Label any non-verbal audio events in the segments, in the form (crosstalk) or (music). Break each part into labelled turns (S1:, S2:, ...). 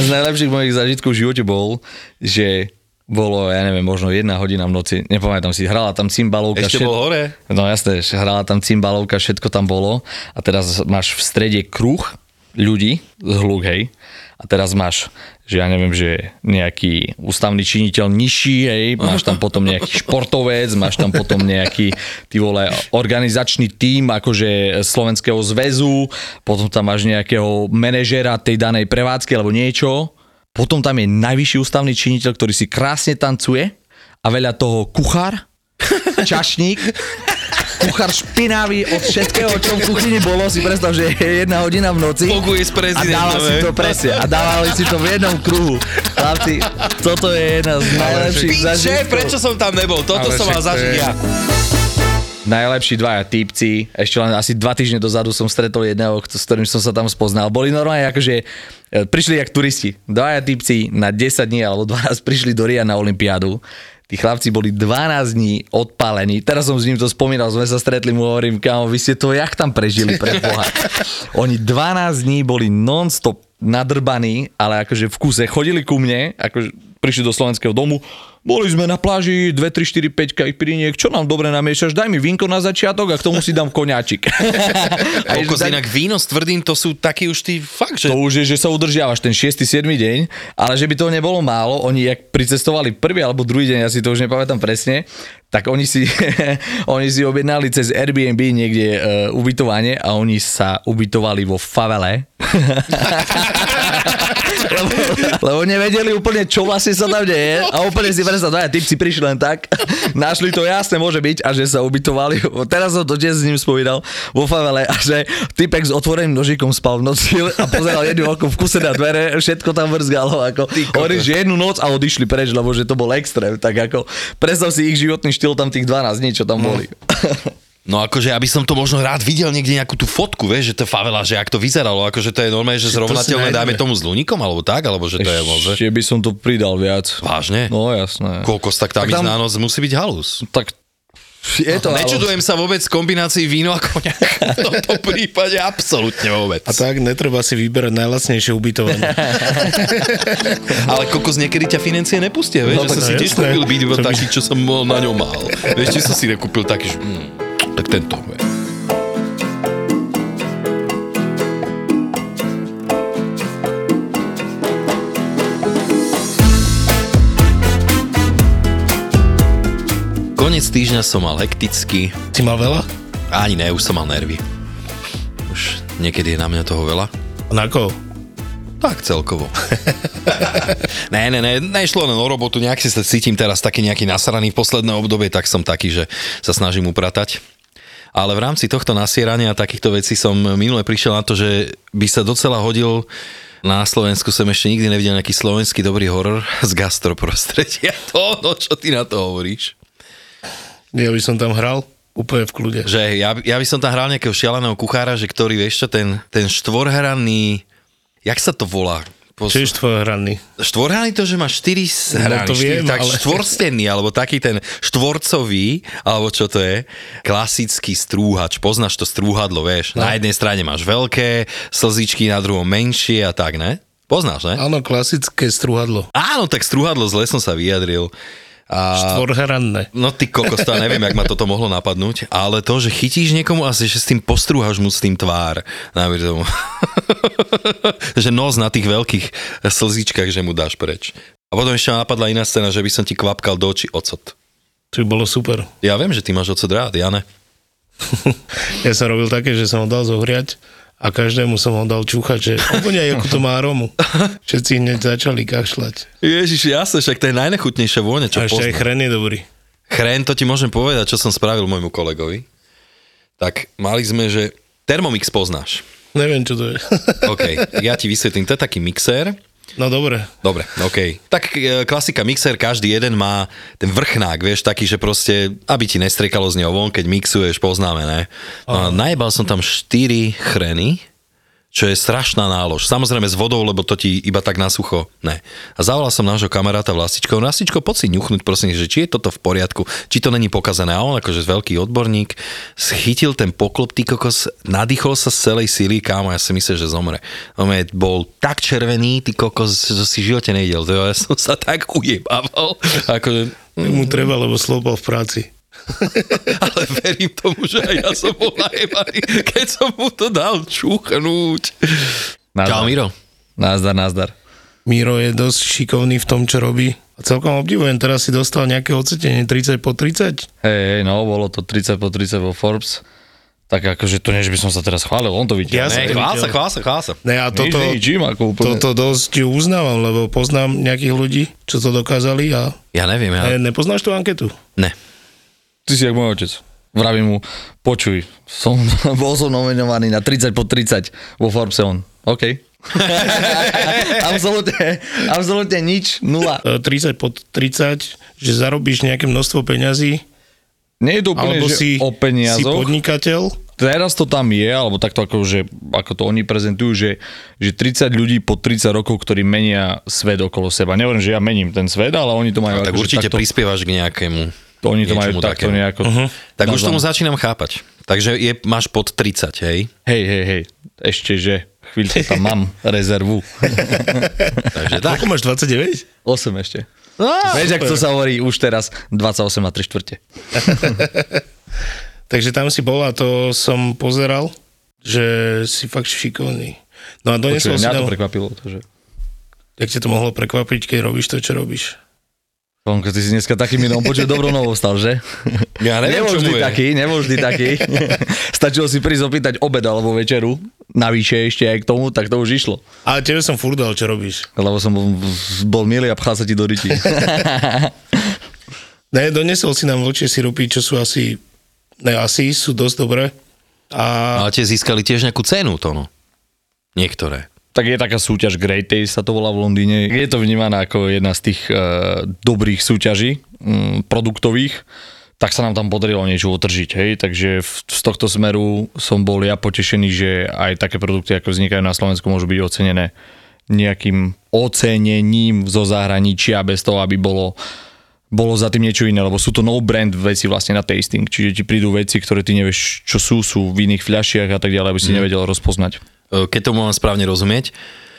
S1: Z najlepších mojich zážitkov v živote bol, že bolo, ja neviem, možno jedna hodina v noci, nepamätám si, hrala tam cymbalovka.
S2: Ešte bol hore?
S1: No jasné, hrala tam cymbalovka, všetko tam bolo a teraz máš v strede kruh ľudí z hluk, hej. A teraz máš, že ja neviem, že nejaký ústavný činiteľ nižší, hej, máš tam potom nejaký športovec, máš tam potom nejaký, ty vole, organizačný tím, akože Slovenského zväzu, potom tam máš nejakého manažera tej danej prevádzky alebo niečo, potom tam je najvyšší ústavný činiteľ, ktorý si krásne tancuje a veľa toho kuchár, čašník, kuchár špinavý od všetkého, čo v kuchyni bolo, si predstav, že je jedna hodina v noci.
S2: Fokuje s
S1: A dával si to presne. A dávali si to v jednom kruhu. Chlapci, toto je jedna z najlepších zažitkov.
S2: prečo som tam nebol? Toto
S3: Ale
S2: som mal zažiť ja.
S1: Najlepší dvaja typci, ešte len asi dva týždne dozadu som stretol jedného, s ktorým som sa tam spoznal. Boli normálne akože, e, prišli jak turisti. Dvaja typci na 10 dní alebo 12 prišli do Ria na Olympiádu. Tí chlapci boli 12 dní odpálení. Teraz som s ním to spomínal, sme sa stretli, mu hovorím, kámo, vy ste to jak tam prežili pre (laughs) Boha. Oni 12 dní boli non-stop nadrbaní, ale akože v kuse chodili ku mne, akože prišli do slovenského domu, boli sme na pláži, 2, 3, 4, 5 kajpiriniek, čo nám dobre namiešaš, daj mi vínko na začiatok a k tomu si dám koňačik. (laughs) A
S2: Koľko
S1: tak-
S2: inak víno s tvrdým, to sú takí už tí fakt, že...
S1: to už je, že sa udržiavaš ten 6. 7. deň, ale že by toho nebolo málo, oni jak pricestovali prvý alebo druhý deň, ja si to už nepamätám presne, tak oni si, (laughs) oni si objednali cez Airbnb niekde uh, ubytovanie a oni sa ubytovali vo favele. (laughs) lebo, (laughs) lebo nevedeli úplne, čo vlastne sa tam deje. A úplne si predstav, dvaja typci prišli len tak, (laughs) našli to jasné, môže byť. A že sa ubytovali, (laughs) teraz som to tiež s ním spomínal, vo favele. A že typek s otvoreným nožikom spal v noci a pozeral jednu oko v kuse na dvere, všetko tam vrzgalo, ako hovorí, že jednu noc a odišli preč, lebo že to bol extrém, tak ako predstav si ich životný štýl tam tých 12 dní, čo tam boli.
S2: No akože, aby som to možno rád videl niekde nejakú tú fotku, vieš, že to favela, že ak to vyzeralo, akože to je normálne, že zrovnateľné,
S3: nájdeme.
S2: dajme tomu s Luníkom, alebo tak, alebo že to je možno.
S1: Ešte by som to pridal viac.
S2: Vážne?
S1: No jasné.
S2: Koľko tak na noc musí byť halus.
S1: Tak je to
S2: Nečudujem sa vôbec kombinácii víno a konia. V tomto prípade absolútne vôbec.
S3: A tak netreba si vyberať najlacnejšie ubytovanie. (laughs)
S2: Ale kokos niekedy ťa financie nepustia, vieš,
S1: No,
S2: že som si
S3: no,
S2: tiež kúpil byt iba
S3: To by-
S2: taký, čo som bol na ňom mal. Vieš, či som si nekúpil taký, že mm, tak tento. Konec týždňa som mal hekticky,
S3: Si mal veľa?
S2: ani ne, už som mal nervy. Už niekedy je na mňa toho veľa.
S3: Na koho?
S2: Tak celkovo. (laughs) ne, ne, ne, nešlo len o robotu, nejak si sa cítim teraz taký nejaký nasraný v posledné obdobie, tak som taký, že sa snažím upratať. Ale v rámci tohto nasierania a takýchto vecí som minule prišiel na to, že by sa docela hodil na Slovensku som ešte nikdy nevidel nejaký slovenský dobrý horor z gastroprostredia. (laughs) To, no čo ty na to hovoríš?
S3: Ja by som tam hral úplne v kľude.
S2: Že ja, ja by som tam hral nejakého šialeného kuchára, že ktorý, vieš čo, ten, ten štvorhranný, jak sa to volá?
S3: Čo je štvorhranný?
S2: Štvorhranný to, že má 4 hrany,
S3: No to viem,
S2: tak
S3: ale-
S2: štvorstenný, alebo taký ten štvorcový, alebo čo to je, klasický strúhač, poznáš to strúhadlo, vieš, no. na jednej strane máš veľké slzičky, na druhom menšie a tak, ne? Poznáš, ne?
S3: Áno, klasické struhadlo.
S2: Áno, tak strúhadlo, zle som sa vyjadril. A...
S3: Štvorhranné.
S2: No ty kokos, to ja neviem, jak ma toto mohlo napadnúť, ale to, že chytíš niekomu asi, že s tým postrúhaš mu s tým tvár, najmä tomu. (laughs) že nos na tých veľkých slzičkách, že mu dáš preč. A potom ešte ma napadla iná scéna, že by som ti kvapkal do očí ocot.
S3: To by bolo super.
S2: Ja viem, že ty máš ocot rád, ja ne. (laughs)
S3: Ja som robil také, že som ho dal zohriať a každému som ho dal čúchať, že opoňaj, ako to má aromu. Všetci hneď začali kašľať.
S2: Ježiš, jasne, však to je najnechutnejšia vôňa, čo
S3: A ešte aj
S2: poznám.
S3: chren je dobrý.
S2: Chren, to ti môžem povedať, čo som spravil môjmu kolegovi. Tak mali sme, že Thermomix poznáš.
S3: Neviem, čo to je. (laughs)
S2: OK, ja ti vysvetlím, to je taký mixér,
S3: No dobre.
S2: Dobre, OK. Tak e, klasika mixer, každý jeden má ten vrchnák, vieš, taký, že proste, aby ti nestrekalo z neho von, keď mixuješ, poznáme, ne? No, najebal som tam 4 chreny, čo je strašná nálož. Samozrejme s vodou, lebo to ti iba tak na sucho, ne. A zavolal som nášho kamaráta Vlastičko, Vlastičko, poď si ňuchnúť, prosím, že či je toto v poriadku, či to není pokazané. A on akože veľký odborník, schytil ten poklop, ty kokos, nadýchol sa z celej síly, kámo, ja si myslím, že zomre. On bol tak červený, ty kokos, že si v živote nejdel. Ja som sa tak ujebával. Akože,
S3: mu treba, lebo slopal v práci. (laughs)
S2: ale verím tomu, že aj ja som bol najebaný, keď som mu to dal čuchnúť. Čau, Miro.
S1: Nazdar, nazdar.
S3: Miro je dosť šikovný v tom, čo robí. A celkom obdivujem, teraz si dostal nejaké ocetenie 30 po 30.
S1: Hej, hej, no, bolo to 30 po 30 vo Forbes. Tak akože to nie, že by som sa teraz chválil, on to videl.
S3: Ja
S2: Ne, chvál sa, chvál sa, chvál sa.
S3: Ne, a toto,
S1: Nič, ničím, ako úplne.
S3: toto dosť uznávam, lebo poznám nejakých ľudí, čo to dokázali a
S2: Ja neviem, ja...
S3: ja. nepoznáš tú anketu?
S2: Ne.
S1: Ty si jak môj otec. Vravím mu, počuj, som, (laughs) bol som nominovaný na 30 po 30 vo Forbes on. OK. (laughs) absolútne, absolútne nič, nula.
S3: E, 30 po 30, že zarobíš nejaké množstvo peňazí,
S1: Nie je to úplne,
S3: alebo
S1: že
S3: si,
S1: o
S3: si
S1: peniazoch.
S3: podnikateľ,
S1: Teraz to tam je, alebo takto ako, že, ako to oni prezentujú, že, že 30 ľudí po 30 rokov, ktorí menia svet okolo seba. Nehovorím, že ja mením ten svet, ale oni to majú
S2: Tak
S1: akože
S2: určite
S1: takto,
S2: prispievaš k nejakému...
S1: to, oni to majú takto
S2: takému.
S1: nejako.
S3: Mhm.
S2: Tak už tomu začínam chápať. Takže je, máš pod 30, hej?
S1: Hej, hej, hej, ešte, že chvíľku tam mám (laughs) rezervu.
S2: Takže tak.
S3: Ako máš 29?
S1: 8 ešte. Vieš, ak to sa hovorí už teraz 28 a 3 štvrte. (laughs)
S3: Takže tam si bol a to som pozeral, že si fakt šikovný. No a donesol
S1: Počujem,
S3: si
S1: mňa to prekvapilo. To, že...
S3: jak ťa to mohlo prekvapiť, keď robíš to, čo robíš.
S1: Tonko, ty si dneska takým inom počuť dobro novo stal, že?
S2: Ja neviem,
S1: nebol
S2: čo
S1: vždy
S2: mu je.
S1: taký, nebol vždy taký. (laughs) Stačilo si prísť opýtať obed alebo večeru, navyše ešte aj k tomu, tak to už išlo.
S3: Ale tebe som furt dal, čo robíš.
S1: Lebo som bol, bol milý a pchal sa ti do ryti. (laughs)
S3: Ne, donesol si nám vlčie sirupy, čo sú asi, ne asi, sú dosť dobré. A
S2: Ale tie získali tiež nejakú cenu, to no. Niektoré.
S1: Tak je taká súťaž Great Taste, sa to volá v Londýne. Je to vnímané ako jedna z tých uh, dobrých súťaží um, produktových tak sa nám tam podarilo niečo otržiť, hej, takže v, z tohto smeru som bol ja potešený, že aj také produkty, ako vznikajú na Slovensku, môžu byť ocenené nejakým ocenením zo zahraničia, bez toho, aby bolo bolo za tým niečo iné, lebo sú to no brand veci vlastne na tasting, čiže ti prídu veci, ktoré ty nevieš, čo sú, sú v iných fľašiach a tak ďalej, aby si mm. nevedel rozpoznať.
S2: E, Keď to mám správne rozumieť,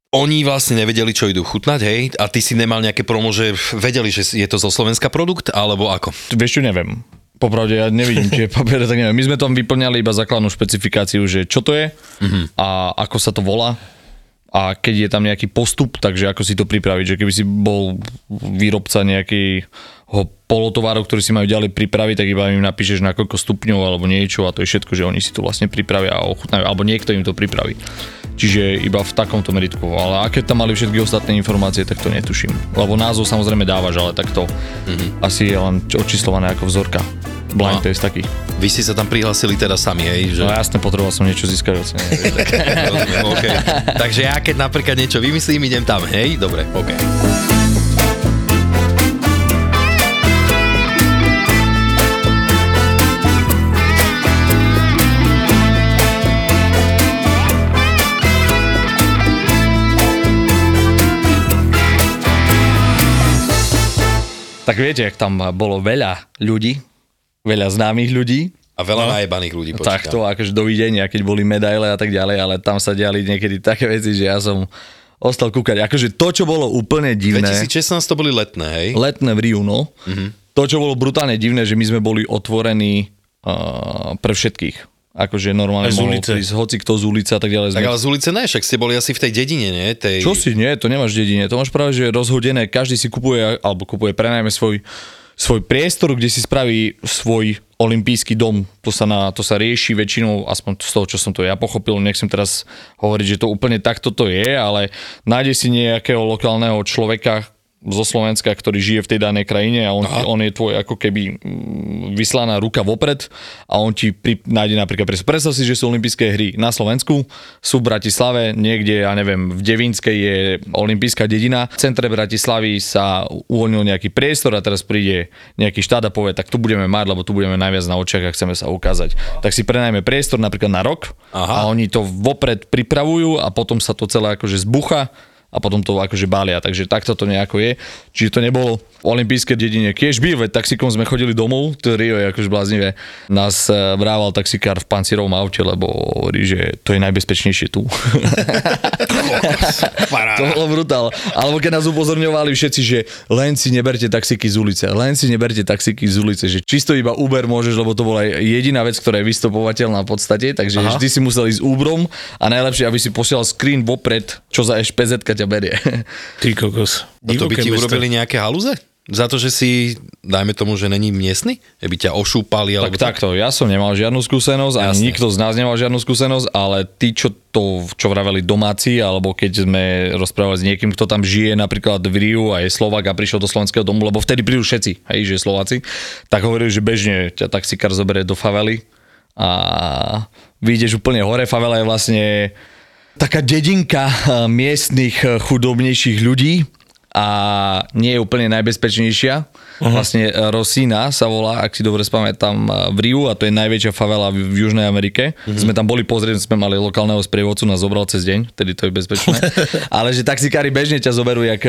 S2: oni vlastne nevedeli, čo idú chutnať, hej? A ty si nemal nejaké promo, že vedeli, že je to zo Slovenska produkt, alebo ako?
S1: Vieš čo, neviem. Popravde ja nevidím tie (laughs) papiere, tak neviem. My sme tam vyplňali iba základnú špecifikáciu, že čo to je mm-hmm. a ako sa to volá a keď je tam nejaký postup, takže ako si to pripraviť, že keby si bol výrobca nejakého polotovaru, ktorý si majú ďalej pripraviť, tak iba im napíšeš na koľko stupňov alebo niečo a to je všetko, že oni si to vlastne pripravia a ochutnajú, alebo niekto im to pripraví. Čiže iba v takomto meritku. Ale aké tam mali všetky ostatné informácie, tak to netuším. Lebo názov samozrejme dávaš, ale tak to mm-hmm. asi je len očíslované ako vzorka. Blind
S2: No.
S1: test taký.
S2: Vy ste sa tam prihlásili teda sami, hej? Že...
S1: No jasne, potreboval som niečo získať. vieš, (laughs) tak.
S2: Okay. Takže ja keď napríklad niečo vymyslím, idem tam, hej? Dobre, OK.
S1: Tak viete, jak tam bolo veľa ľudí, veľa známych ľudí,
S2: A veľa no. najebaných ľudí počítam.
S1: tak to akože dovidenia, keď boli medaile a tak ďalej, ale tam sa diali niekedy také veci, že ja som ostal kúkať. Akože to, čo bolo úplne divné,
S2: 2016 to boli letné, hej?
S1: letné v Riu, no,
S2: Mhm.
S1: mm-hmm. to, čo bolo brutálne divné, že my sme boli otvorení uh, pre všetkých. Akože normálne
S3: z ulice.
S1: prísť hoci kto z ulice a tak ďalej.
S2: Tak
S1: Sme...
S2: ale z ulice ne, však ste boli asi v tej dedine, nie? Tej...
S1: Čo si, nie, to nemáš v dedine, to máš práve, že rozhodené, každý si kupuje, alebo kupuje prenajme svoj, svoj priestor, kde si spraví svoj olimpijský dom. To sa, na, to sa rieši väčšinou, aspoň z toho, čo som to ja pochopil, nechcem teraz hovoriť, že to úplne takto to je, ale nájde si nejakého lokálneho človeka, zo Slovenska, ktorý žije v tej danej krajine a on, ti, on je tvoj ako keby mm, vyslaná ruka vopred a on ti pri, nájde napríklad priestor. Predstav si, že sú olympijské hry na Slovensku, sú v Bratislave, niekde, ja neviem, v Devinskej je olympijská dedina, v centre Bratislavy sa uvoľnil nejaký priestor a teraz príde nejaký štát a povie, tak tu budeme mať, lebo tu budeme najviac na očiach a chceme sa ukázať. Tak si prenajme priestor napríklad na rok
S2: Aha.
S1: a oni to vopred pripravujú a potom sa to celé akože zbucha a potom to akože balia, takže takto to nejako je. Čiže to nebolo v olympijskej dedine Kiežby, veď taxikom sme chodili domov, to Rio je akože bláznivé. Nás eh, vrával taxikár v pancierovom aute, lebo hovorí, že to je najbezpečnejšie tu. (laughs) to bolo brutál. Alebo keď nás upozorňovali všetci, že len si neberte taxiky z ulice, len si neberte taxiky z ulice, že čisto iba Uber môžeš, lebo to bola jediná vec, ktorá je vystopovateľná v podstate, takže Aha. vždy si musel ísť Uberom a najlepšie, aby si posielal screen vopred, čo za SPZ ťa berie.
S3: Ty kokos.
S2: No to by ti
S3: mesto.
S2: urobili nejaké halúze? Za to, že si, dajme tomu, že není miestny? Že by ťa ošúpali?
S1: Tak
S2: Alebo
S1: takto, ja som nemal žiadnu skúsenosť,
S2: Jasne.
S1: nikto z nás nemal žiadnu skúsenosť, ale tí, čo to, čo vraveli domáci, alebo keď sme rozprávali s niekým, kto tam žije, napríklad v Riu a je Slovak a prišiel do slovenského domu, lebo vtedy prídu všetci, hej, že Slováci, tak hovorili, že bežne ťa taxikár zoberie do favely a vyjdeš úplne hore. Favela je vlastne taká dedinka eh, miestnych eh, chudobnejších ľudí a nie je úplne najbezpečnejšia. Uh-huh. Vlastne eh, Rosina sa volá, ak si dobre spamätám, v Riu a to je najväčšia favela v, v Južnej Amerike. Uh-huh. Sme tam boli pozrieť, sme mali lokálneho sprievodcu, nás zobral cez deň, tedy to je bezpečné. (laughs) Ale že taxikári bežne ťa zoberú, jak,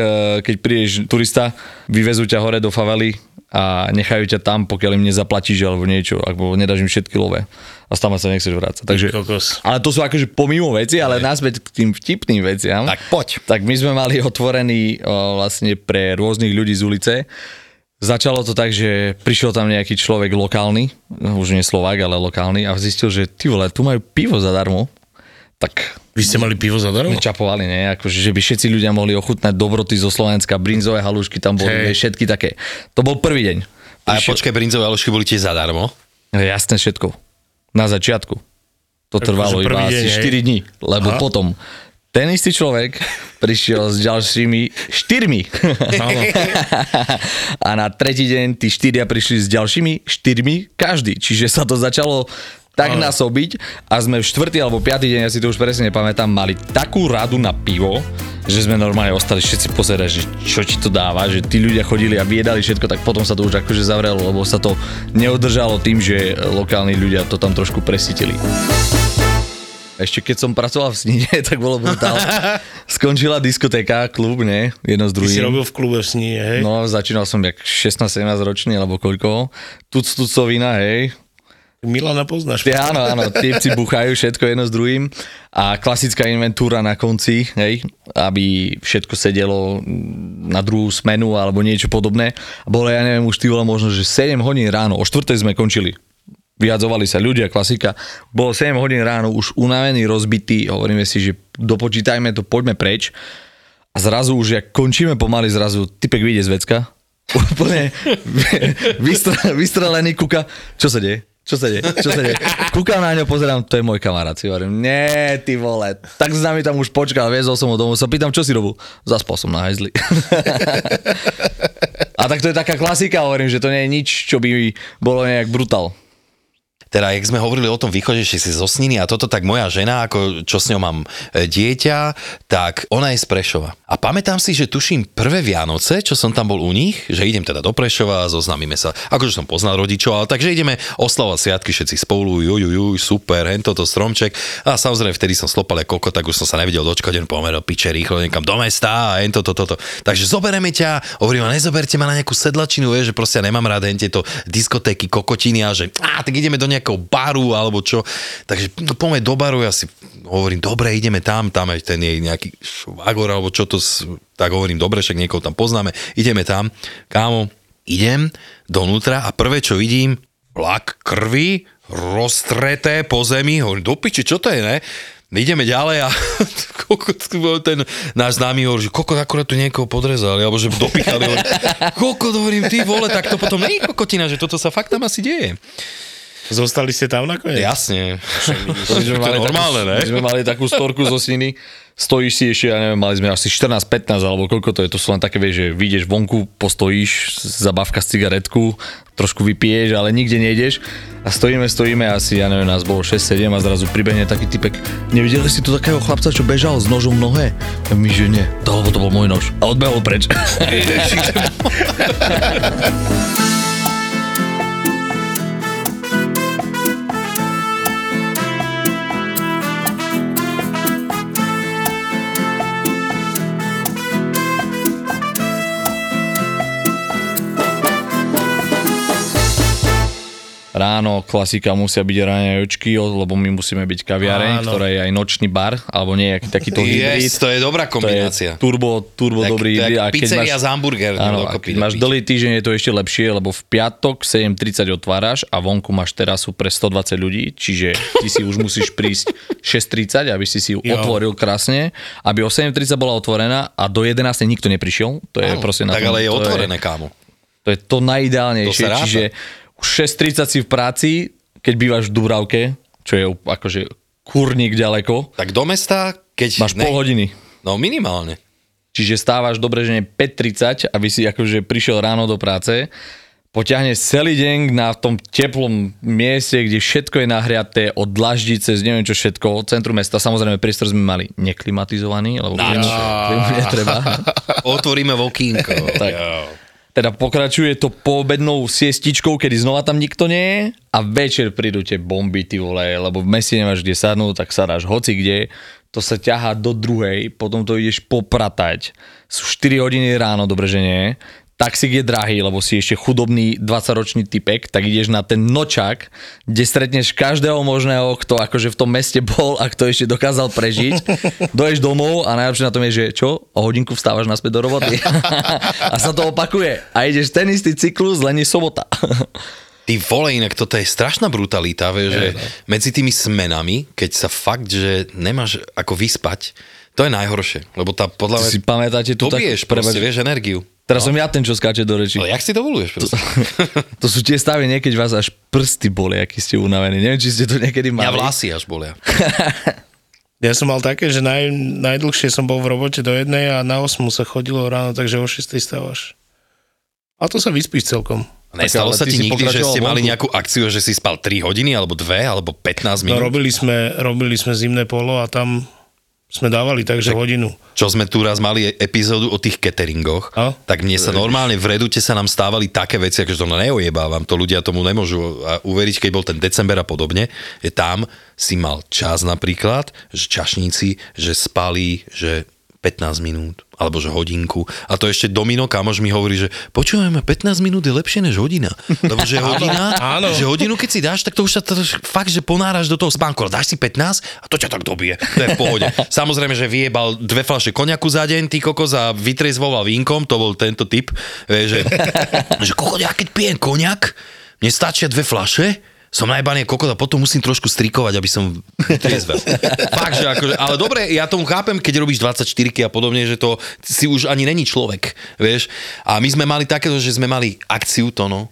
S1: keď prídeš turista, vyvezú ťa hore do favely a nechajú ťa tam, pokiaľ im nezaplatíš alebo niečo, alebo nedáš im všetky love. A stále sa nechceš vrácať. Takže,
S3: kokos.
S1: ale to sú akože pomimo veci, ale naspäť k tým vtipným veciam.
S2: Tak poď.
S1: Tak my sme mali otvorený o, vlastne pre rôznych ľudí z ulice. Začalo to tak, že prišiel tam nejaký človek lokálny, už nie Slovák, ale lokálny a zistil, že ty vole, tu majú pivo zadarmo. Tak
S3: Vy ste mali pivo zadarmo?
S1: čapovali, ne? Akože, že by všetci ľudia mohli ochutnať dobroty zo Slovenska, brinzové halušky tam boli, hey. všetky také. To bol prvý deň.
S2: A
S1: Prišiel-
S2: počkaj, brinzové aložky boli tiež zadarmo?
S1: No Jasné všetko. Na začiatku. To trvalo iba
S3: deň,
S1: asi
S3: hej?
S1: 4 dní, lebo
S3: Aha.
S1: potom ten istý človek (laughs) prišiel s ďalšími štyrmi. (laughs) A na tretí deň tí štyria prišli s ďalšími štyrmi každý. Čiže sa to začalo tak
S3: Áno.
S1: nasobiť a sme v štvrtý alebo piatý deň, ja si to už presne nepamätám, mali takú radu na pivo, že sme normálne ostali všetci pozerať, že čo ti to dáva, že tí ľudia chodili a vyjedali všetko, tak potom sa to už akože zavrelo, lebo sa to neodržalo tým, že lokálni ľudia to tam trošku presítili. Ešte keď som pracoval v Snine, (laughs) tak bolo brutál. (laughs) Skončila diskotéka, klub, ne? Jedno s
S3: Ty
S1: druhým.
S3: si robil v klube v sní, hej?
S1: No, začínal som jak 16-17 ročný, alebo koľko. Tuc, tucovina, hej.
S3: Milana poznáš.
S1: Tie, áno, áno, typci buchajú všetko jedno s druhým a klasická inventúra na konci, hej, aby všetko sedelo na druhú smenu alebo niečo podobné. Bolo, ja neviem, už ty možno, že 7 hodín ráno, o 4 sme končili. Vyjadzovali sa ľudia, klasika. Bolo 7 hodín ráno, už unavený, rozbitý, hovoríme si, že dopočítajme to, poďme preč. A zrazu už, jak končíme pomaly, zrazu typek vyjde z vecka, (laughs) úplne vystre- vystrelený, kúka, čo sa deje? Čo sa deje? Čo sa deje? Kúkam na ňo, pozerám, to je môj kamarát. Si hovorím, nie, ty vole. Tak s nami tam už počkal, viezol som ho domov, sa pýtam, čo si robil? Zaspal som na hajzli. (laughs) A tak to je taká klasika, hovorím, že to nie je nič, čo by bolo nejak brutál.
S2: Teda, jak sme hovorili o tom východe, že si zo Sniny a toto, tak moja žena, ako čo s ňou mám e, dieťa, tak ona je z Prešova. A pamätám si, že tuším prvé Vianoce, čo som tam bol u nich, že idem teda do Prešova, zoznamíme sa, akože som poznal rodičov, ale takže ideme oslavovať sviatky všetci spolu, juj, juj, super, hen toto stromček. A samozrejme, vtedy som slopal ako koko, tak už som sa nevedel dočkať, len pomeril piče rýchlo niekam do mesta a hen toto, toto. Takže zoberieme ťa, hovorím, a nezoberte ma na nejakú sedlačinu, vieš, že proste ja nemám rád hen tieto diskotéky, kokotiny a že á, tak ideme do nejakého baru alebo čo. Takže no, poďme do baru, ja si hovorím, dobre, ideme tam, tam je ten jej nejaký švagor alebo čo to, tak hovorím, dobre, však niekoho tam poznáme, ideme tam, kámo, idem donútra a prvé, čo vidím, vlak krvi, roztreté po zemi, hovorím, do piči, čo to je, ne? Ideme ďalej a (laughs) ten náš známy hovorí, že kokot akurát tu niekoho podrezali, alebo že dopichali. Kokot, hovorím, ty vole, tak to potom nie je kokotina, že toto sa fakt tam asi deje.
S3: Zostali ste tam nakoniec?
S2: Jasne.
S1: My (laughs) sme
S2: to je
S1: mali
S2: normálne,
S1: takú,
S2: ne?
S1: My sme mali takú storku zo Sniny, stojíš si ešte, ja neviem, mali sme asi 14-15 alebo koľko to je, to sú len také, vieš, že vyjdeš vonku, postojíš, zabavka z cigaretku, trošku vypiješ, ale nikde nejdeš a stojíme, stojíme asi, ja neviem, nás bolo 6-7 a zrazu pribehne taký typek, nevideli si tu takého chlapca, čo bežal s nožom nohe? A my, že nie, to, lebo to bol môj nož a odbehol preč. (laughs) (laughs) Ráno klasika musia byť raňajočky, lebo my musíme byť kaviareň,
S3: Áno.
S1: ktorá je aj nočný bar, alebo nejaký takýto hybrid.
S2: Yes, to je dobrá
S1: To
S2: kombinácia.
S1: je turbo, turbo
S2: Tak-
S1: dobrý
S2: to
S1: hybrid.
S2: jak pizzeria s hamburgermi
S1: áno, a keď máš dlhý týždeň, je to ešte lepšie, lebo v piatok 7.30 otváraš a vonku máš terasu pre 120 ľudí, čiže ty si už musíš prísť 6.30, aby si si ju
S3: Jo.
S1: otvoril krásne, aby o 7.30 bola otvorená a do 11. nikto neprišiel. To je
S2: Áno,
S1: proste na
S2: tak
S1: tom,
S2: ale je
S1: to
S2: otvorené, kámo.
S1: to je to najideálnejšie,
S2: To
S1: čiže 6.30 si v práci, keď bývaš v Dubravke, čo je akože kurník ďaleko,
S2: Tak do mesta, keď...
S1: máš pol hodiny.
S2: No minimálne.
S1: Čiže stávaš dobre, že nie 5.30, aby si akože prišiel ráno do práce, poťahneš celý deň na tom teplom mieste, kde všetko je nahriaté od dlaždice, z neviem čo všetko, centrum mesta. Samozrejme, priestor sme mali neklimatizovaný, lebo klimu netreba.
S2: Otvoríme (laughs) vokínko.
S1: Tak. Teda pokračuje to poobednou siestičkou, kedy znova tam nikto nie je a večer prídu tie bomby, ty vole, lebo v meste nemáš kde sadnúť, tak sadáš hoci kde, to sa ťahá do druhej, potom to ideš popratať. Sú 4 hodiny ráno, dobre, že nie. Taxík je drahý, lebo si ešte chudobný 20-ročný typek, tak ideš na ten nočak, kde stretneš každého možného, kto akože v tom meste bol a kto ešte dokázal prežiť. (laughs) Doješ domov a najlepšie na tom je, že čo? O hodinku vstávaš naspäť do roboty. (laughs) a sa to opakuje. A ideš ten istý cyklus, len je sobota. (laughs)
S2: Ty vole, inak toto je strašná brutalita, vieš, že medzi tými smenami, keď sa fakt, že nemáš ako vyspať, to je najhoršie, lebo tá podľa
S1: si pamätáte tu tak...
S2: proste, vieš, energiu.
S1: Teraz som ja ten, čo skáče do reči.
S2: Ale jak si dovoluješ proste?
S1: To sú tie stavy, niekedy vás až prsty boli, aký ste unavení. Neviem, či ste to niekedy mali.
S2: Ja vlasy až bolia. (laughs)
S3: Ja som mal také, že naj, najdlhšie som bol v robote do jednej a na 8 sa chodilo ráno, takže o 6 stávaš. A to sa vyspíš celkom.
S2: Nestalo sa ti
S1: si
S2: nikdy, že ste mali nejakú akciu, že si spal 3 hodiny, alebo 2, alebo 15
S3: No
S2: minút?
S3: robili sme, robili sme zimné polo a tam sme dávali takže hodinu.
S2: čo sme tu raz mali epizódu o tých cateringoch,
S3: A?
S2: tak mne sa normálne v Redute sa nám stávali také veci, akože to neojebávam, to ľudia tomu nemôžu a uveriť, keď bol ten december a podobne, je tam si mal čas napríklad, že čašníci, že spali, že 15 minút, alebo že hodinku. A to ešte Domino, kamož mi hovorí, že počúvajme, 15 minút je lepšie než hodina. Lebo že (laughs) hodina,
S3: áno.
S2: že hodinu keď si dáš, tak to už sa to, fakt, že ponáraš do toho spánku. Dáš si 15 a to ťa tak dobije. To je v pohode. (laughs) Samozrejme, že vyjebal dve fľaše koniaku za deň, ty kokos a vytrezvoval vínkom, to bol tento typ. Že, (laughs) že kokos, ja keď pijem koniak, mne stačia dve fľaše, som najbanie kokot a potom musím trošku strikovať, aby som triezvel. (laughs) Fakt, že akože, ale dobre, ja tomu chápem, keď robíš 24 a podobne, že to si už ani není človek, vieš. A my sme mali takéto, že sme mali akciu to, no,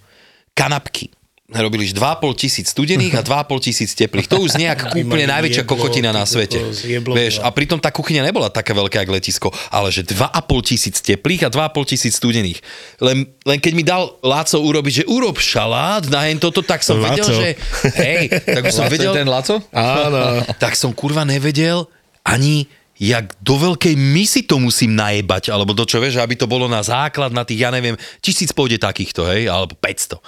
S2: kanapky. Robili 2,5 tisíc studených a 2,5 tisíc teplých. To už znie ako
S3: My (laughs)
S2: úplne najväčšia
S3: jeblo,
S2: kokotina na svete.
S3: jeblo
S2: Vieš, a pritom tá kuchyňa nebola taká veľká, ako letisko, ale že 2,5 tisíc teplých a 2,5 tisíc studených. Len, len keď mi dal Láco urobiť, že urob šalát na hen toto, tak som
S3: Láco.
S2: vedel, že hej, tak už som
S1: Laco
S2: vedel,
S1: ten Laco?
S3: Áno.
S2: tak som kurva nevedel ani jak do veľkej misy to musím najebať, alebo do čo vieš, aby to bolo na základ, na tých, ja neviem, tisíc pôjde takýchto, hej, alebo 500.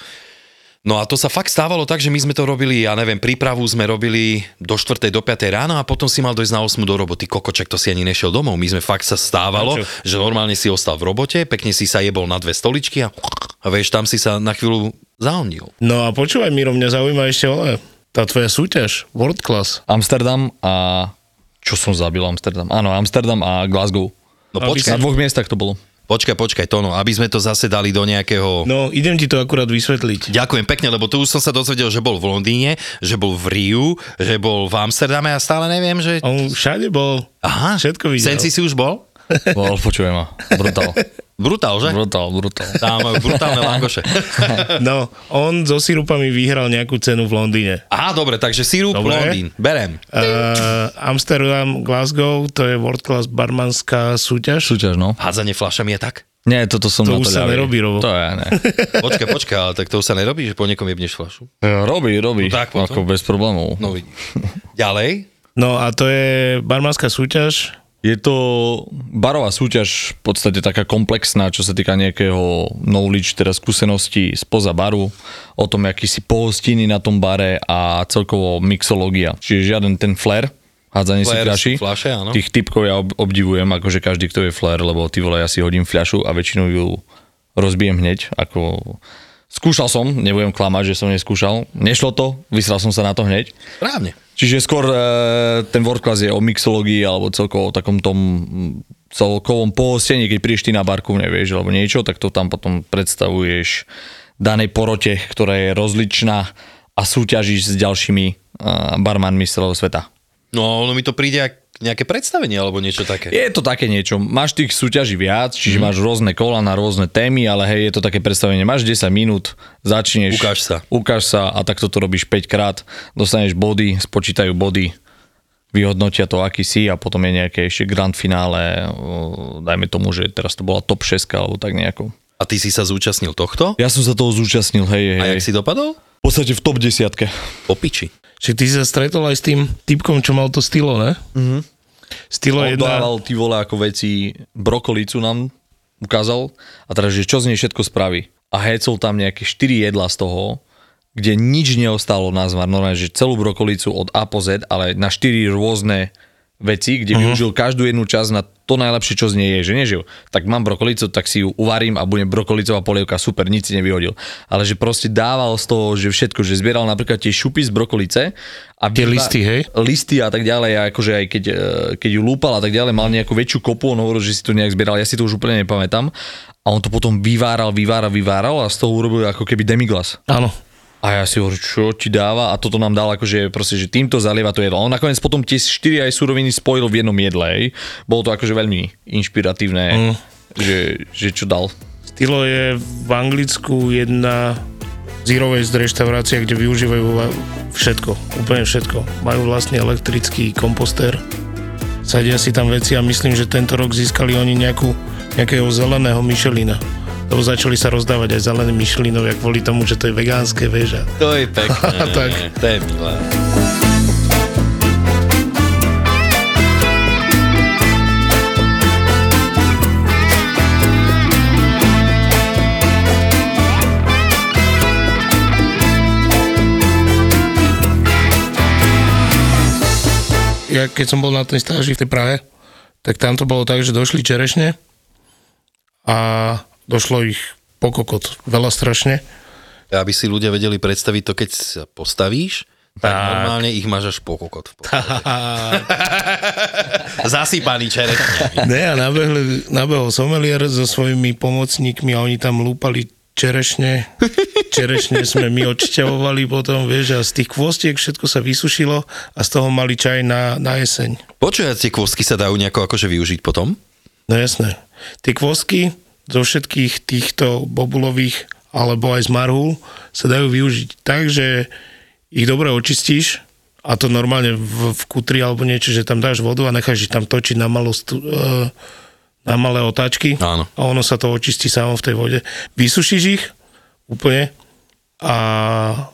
S2: No a to sa fakt stávalo tak, že my sme to robili, ja neviem, prípravu sme robili do 4. do 5. ráno a potom si mal dojsť na 8 do roboty. Kokoček, to si ani nešiel domov. My sme fakt sa stávalo, že normálne si ostal v robote, pekne si sa jebol na dve stoličky a, a vieš, tam si sa na chvíľu zaondil.
S3: No a počúvaj, Miro, mňa zaujíma ešte ale tá tvoja súťaž, World Class.
S1: Amsterdam a... Čo som zabil Amsterdam? Áno, Amsterdam a Glasgow.
S2: No počkaj,
S1: Na dvoch miestach to bolo.
S2: Počkaj, počkaj, Tono, aby sme to zase dali do nejakého...
S3: No, idem ti to akurát vysvetliť.
S2: Ďakujem pekne, lebo tu už som sa dozvedel, že bol v Londýne, že bol v Riu, že bol v Amsterdame a stále neviem, že...
S3: On všade bol,
S2: Aha,
S3: všetko videl.
S2: Senci si už bol?
S1: Bol, počujem ma. Brutál. (laughs)
S2: Brutál, že?
S1: Brutál, brutál.
S2: Tam majú brutálne langoše. (laughs)
S3: No, on so sirupami vyhral nejakú cenu v Londýne.
S2: Aha, dobre, takže sirup
S3: Dobre.
S2: Londýn. Berem.
S3: Uh, Amsterdam, Glasgow, to je World Class barmanská súťaž.
S1: Súťaž, no.
S2: Hádzanie fľašami je tak?
S1: Nie, toto som
S3: To
S1: na
S3: už sa
S1: ľavý.
S3: nerobí, Robo.
S1: To ja ne. (laughs)
S2: Počkaj, počkaj, ale tak to už sa nerobí, že po niekom jebneš fľašu.
S1: Robí, robí.
S2: No tak potom.
S1: ako bez problémov.
S2: No vidíš. Ďalej?
S3: No a to je barmanská súťaž.
S1: Je to barová súťaž v podstate taká komplexná, čo sa týka nejakého knowledge, teda skúseností spoza baru, o tom, aký si pohostiny na tom bare a celkovo mixológia. Čiže žiaden ten flair, hádzanie si
S2: Flair
S1: fľaši.
S2: sú fľaše, áno.
S1: Tých typkov ja ob- obdivujem, akože každý, kto je flair, lebo ty vole, ja si hodím fľašu a väčšinou ju rozbijem hneď, ako... Skúšal som, nebudem klamať, že som neskúšal. Nešlo to, vysral som sa na to hneď.
S2: Správne.
S1: Čiže skôr e, ten world class je o mixológii alebo celkovo o takom tom mm, celkovom pohostení, keď prídeš ty na barku, nevieš, alebo niečo, tak to tam potom predstavuješ danej porote, ktorá je rozličná a súťažíš s ďalšími e, barmanmi z celého sveta.
S2: No, ono mi to príde ako nejaké predstavenie alebo niečo také.
S1: Je to také niečo, máš tých súťaží viac, čiže mm. máš rôzne kola na rôzne témy, ale hej, je to také predstavenie, máš 10 minút, začneš,
S2: Ukáž sa.
S1: ukáž sa a takto to robíš 5 krát, dostaneš body, spočítajú body, vyhodnotia to, aký si a potom je nejaké ešte grand finále, dajme tomu, že teraz to bola top 6 alebo tak nejako.
S2: A ty si sa zúčastnil tohto?
S1: Ja som sa toho zúčastnil, hej, hej,
S2: A jak si dopadol?
S1: v podstate v top 10.
S2: Po piči.
S3: Čiže ty sa stretol aj s tým typkom, čo mal to stylo, ne? Mm-hmm. Stylo
S1: On
S3: jedna...
S1: dával ty vole ako veci, brokolicu nám ukázal a teraz, že čo z nej všetko spraví. A hecol tam nejaké 4 jedla z toho, kde nič neostalo nazvar, normálne, že celú brokolicu od A po Z, ale na 4 rôzne veci, kde uh-huh. využil každú jednu časť na to najlepšie, čo z nej je. Že ju, tak mám brokolicu, tak si ju uvarím a bude brokolicová polievka, super, nič si nevyhodil. Ale že proste dával z toho, že všetko, že zbieral napríklad tie šupy z brokolice a
S3: Tie
S1: vyba-
S3: listy, hej?
S1: listy a tak ďalej, a akože aj keď, e, keď ju lúpal a tak ďalej, mal nejakú väčšiu kopu, on hovoril, že si to nejak zbieral, ja si to už úplne nepamätám. A on to potom vyváral, vyváral, vyváral a z toho urobil ako keby demiglas.
S3: Áno.
S1: A ja si hovorím, čo ti dáva? A toto nám dal akože proste, že týmto zalieva to jedlo. On nakoniec potom tie štyri aj suroviny spojil v jednom jedle. Hej. Bolo to akože veľmi inšpiratívne, mm. že, že čo dal.
S3: Stylo je v Anglicku jedna zero waste reštaurácia, kde využívajú va- všetko, úplne všetko. Majú vlastný elektrický kompostér, sadia si tam veci a myslím, že tento rok získali oni nejakú, nejakého zeleného Michelina. Lebo začali sa rozdávať aj zelené Michelinové kvôli tomu, že to je vegánske, vieš.
S2: To je pekné. (laughs)
S3: Tak.
S2: To je milé.
S3: ja keď som bol na tej stáži v tej Prahe, tak tam to bolo tak, že došli čerešne a došlo ich pokokot, veľa strašne.
S2: Aby si ľudia vedeli predstaviť to, keď sa postavíš, tak,
S3: Tak.
S2: normálne ich máš až po kokot. v podstate. (laughs) Zasypaný čerešňami.
S3: Ne, a nabehli, nabehol somelier so svojimi pomocníkmi a oni tam lúpali čerešne. Čerešne sme my odšťavovali potom, vieš, a z tých kvostiek všetko sa vysušilo a z toho mali čaj na, na jeseň.
S2: Počuj, tie kôstky sa dajú nejako akože využiť potom?
S3: No jasné. Tie kvostky zo všetkých týchto bobulových alebo aj z marhul sa dajú využiť tak, že ich dobre očistíš a to normálne v, v kutri alebo niečo, že tam dáš vodu a necháš ich tam točiť na, malú stu, e, na malé otáčky
S2: Áno.
S3: a ono sa to očistí samo v tej vode. Vysušíš ich úplne a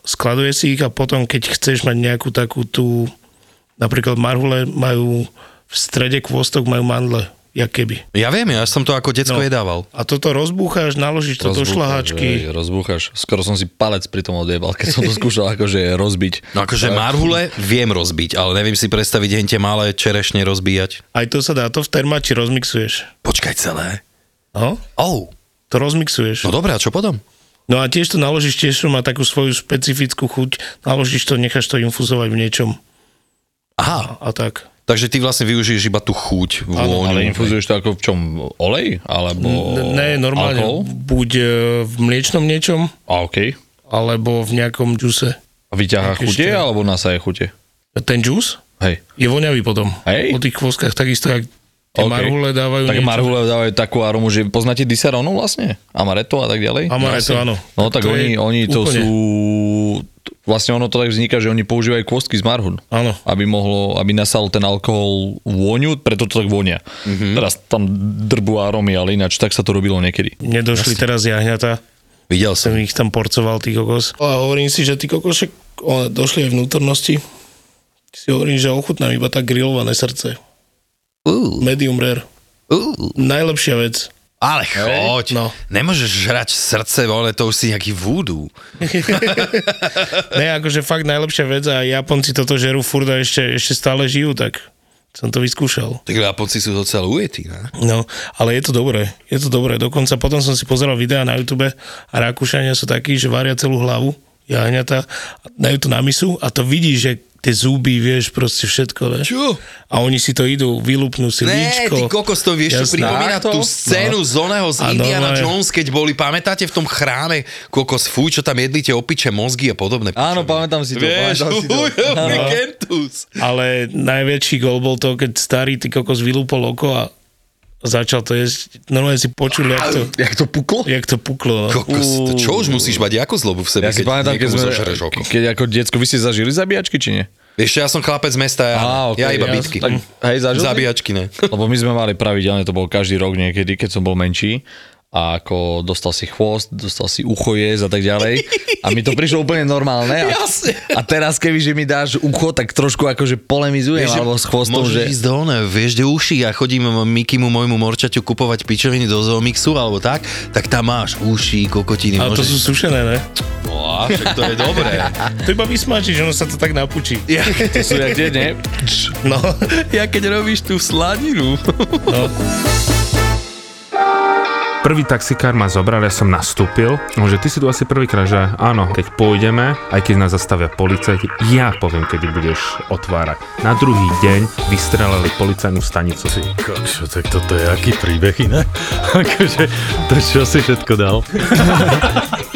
S3: skladuje si ich a potom, keď chceš mať nejakú takú tú, napríklad marhule majú v strede kvostok majú mandle, jak keby.
S2: Ja viem, ja som to ako decko
S3: No.
S2: jedával.
S3: A toto rozbúcháš, naložíš to do šlaháčky.
S1: hej, rozbúchaš. Skoro som si palec pri tom odjebal, keď som to skúšal akože rozbiť.
S2: No akože marhule viem rozbiť, ale neviem si predstaviť hen tie malé čerešne rozbíjať.
S3: Aj to sa dá, to v termači rozmixuješ.
S2: Počkaj celé.
S3: No,
S2: Oh,
S3: to rozmixuješ.
S2: no dobré, a čo potom?
S3: No a tiež to naložíš, tiež to má takú svoju špecifickú chuť. Naložíš to, necháš to infuzovať v niečom.
S2: Aha,
S3: A tak.
S2: Takže ty vlastne využiješ iba tú chuť, vôňu.
S1: Ale infuzuješ to ako v čom? Olej? Alebo
S3: Ne, normálne.
S1: alkohol?
S3: Buď e, v mliečnom niečom,
S1: A okej.
S3: alebo v nejakom džuse.
S1: A vyťahá chute alebo nasaje chute?
S3: Ten džus
S1: Hej.
S3: je voňavý potom.
S1: Hej.
S3: Po tých kvoskách takisto, jak Tie
S1: OK.
S3: marhule dávajú
S1: Tak
S3: niečo.
S1: marhule dávajú takú aromu, že poznáte Disaronov vlastne? Amaretto a tak ďalej?
S3: Amaretto, áno.
S1: No tak
S3: To
S1: oni, oni to
S3: úplne-
S1: sú... Vlastne ono to tak vzniká, že oni používajú kôstky z marhul.
S3: Áno.
S1: Aby mohlo, aby nasal ten alkohol vôňu, preto to tak vonia.
S3: Mhm.
S1: Mm-hmm. Teraz tam drbu aromy, ale ináč tak sa to robilo niekedy.
S3: Mne došli teraz jahňata,
S2: Videl som.
S3: som ich tam porcoval, tí kokos. A hovorím si, že tí kokošek one došli aj vnútornosti. Si hovorím, že ochutnám iba tak grillované srdce.
S2: Uh,
S3: Medium rare.
S2: uh.
S3: Najlepšia vec.
S2: Ale choď,
S3: No.
S2: nemôžeš žrať srdce, vole, to už si nejaký vúdu. (laughs)
S3: Ne, akože fakt najlepšia vec a Japonci toto žerú furt a ešte, ešte stále žijú, tak som to vyskúšal.
S2: Tak Japonci sú docela ujetí, ne?
S3: No, ale je to dobré, je to dobré. Dokonca potom som si pozeral videa na YouTube a Rakúšania sú takí, že varia celú hlavu, jahňata, dajú to na misu a to vidíš, že tie zuby, vieš, proste všetko, ne?
S2: Čo?
S3: A oni si to idú, vylúpnú si
S2: Ne,
S3: líčko.
S2: ty kokos, to vieš, čo
S3: Jasné.
S2: pripomína
S1: to?
S2: tú scénu z oného z Indiana
S3: normálne.
S2: Jones, keď boli, pamätáte, v tom chráme, kokos, fuj, čo tam jedli tie opiče mozgy a podobné.
S1: Áno,
S2: pičoviny.
S1: pamätám si to.
S2: Vieš,
S1: pamätám si to.
S3: Ale najväčší gol bol to, keď starý ty kokos vylúpol oko a začal to jesť. Normálne si počul, jak to,
S1: Jak to puklo?
S3: jak to puklo. No.
S2: Kokos, to čo už musíš mať ako zlobu v sebe,
S1: Ja si
S2: keď
S1: pamätám, keď sme,
S2: oko.
S1: keď ako decko, vy ste zažili zabíjačky, či nie?
S2: Vieš, ja som chlapec z mesta, ja,
S1: Á, okej,
S2: ja iba
S1: ja-
S2: bitky.
S1: tak, hej, zažil?
S2: Zabíjačky, ne.
S1: Lebo my sme mali pravidelne, to bol každý rok niekedy, keď som bol menší a ako dostal si chvost, dostal si ucho jesť a tak ďalej. A mi to prišlo úplne normálne. A,
S2: Jasne.
S1: a teraz keby, že mi dáš ucho, tak trošku akože polemizujem,
S2: Vieš, že
S1: alebo s chvostom,
S2: môžeš
S1: že...
S2: ísť do one, vieš, kde uši, ja chodím Mikimu, môjmu morčaťu, kupovať pičoviny do zoomixu, alebo tak, tak tam máš uši, kokotiny.
S3: Ale to
S2: môžeš...
S3: sú sušené, ne?
S2: No, však to je dobré. (laughs)
S3: To iba vysmáčiš, ono sa to tak napučí.
S2: Ja,
S1: To sú jak tie, nie?
S3: No,
S2: ja keď robíš tú sladinu.
S3: no. (laughs)
S4: Prvý taxikár ma zobral, ja som nastúpil, no, že ty si tu asi prvýkrát, že áno, keď pôjdeme, aj keď nás zastavia policajti, ja poviem, kedy budeš otvárať. Na druhý deň vystrelali policajnú stanicu.
S5: Ty kokšo, tak toto je aký príbeh iné? (laughs) akože, to čo si všetko dal? (laughs)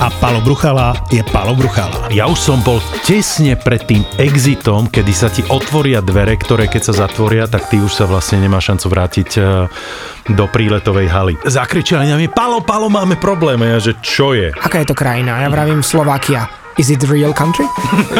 S6: a Palo Bruchala je Palo Bruchala.
S5: Ja už som bol tesne pred tým exitom, kedy sa ti otvoria dvere, ktoré keď sa zatvoria, tak ty už sa vlastne nemá šancu vrátiť eh, do príletovej haly. Zakričali na mňa, Palo, Palo, máme problém. A ja, že čo je?
S7: Aká je to krajina? Ja vravím Slovakia. Is it real country?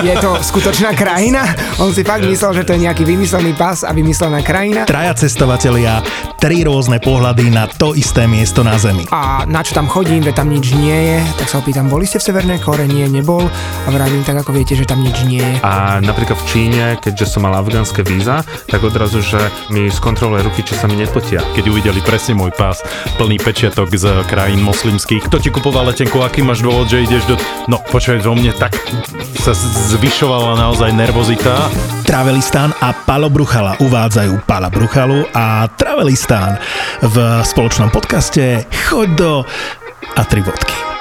S7: Je to skutočná krajina? On si fakt myslel, že to je nejaký vymyslený pas a vymyslená krajina.
S6: Traja cestovatelia, tri rôzne pohľady na to isté miesto na Zemi.
S7: A na čo tam chodím, veď tam nič nie je, tak sa opýtam, boli ste v Severnej Kore? Nie, nebol. A vravím, tak ako viete, že tam nič nie je.
S4: A napríklad v Číne, keďže som mal afgánske víza, tak odrazu, že mi skontroluje ruky, či sa mi nepotia.
S5: Keď uvideli presne môj pás, plný pečiatok z krajín moslimských. Kto ti kupoval letenku, aký máš dôvod, že ideš do... No, počkaj, vo mne tak sa zvyšovala naozaj nervozita.
S6: Travelistán a Palo Bruchala uvádzajú Pala Bruchalu a Travelistán v spoločnom podcaste Choď do a tri bodky.